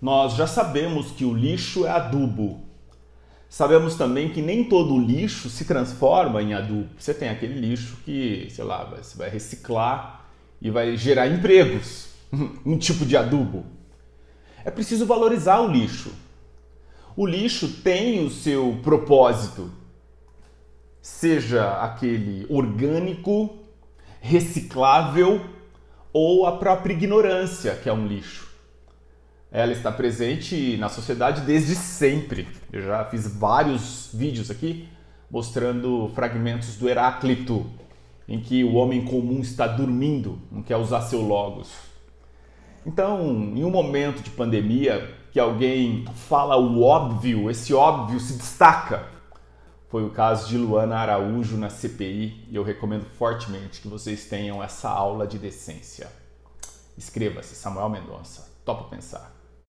Nós já sabemos que o lixo é adubo. Sabemos também que nem todo lixo se transforma em adubo. Você tem aquele lixo que, sei lá, você vai reciclar e vai gerar empregos, um tipo de adubo. É preciso valorizar o lixo. O lixo tem o seu propósito, seja aquele orgânico, reciclável ou a própria ignorância, que é um lixo. Ela está presente na sociedade desde sempre. Eu já fiz vários vídeos aqui mostrando fragmentos do Heráclito, em que o homem comum está dormindo, não quer usar seu logos. Então, em um momento de pandemia, que alguém fala o óbvio, esse óbvio se destaca. Foi o caso de Luana Araújo na CPI e eu recomendo fortemente que vocês tenham essa aula de decência. Inscreva-se, Samuel Mendonça. Topa pensar.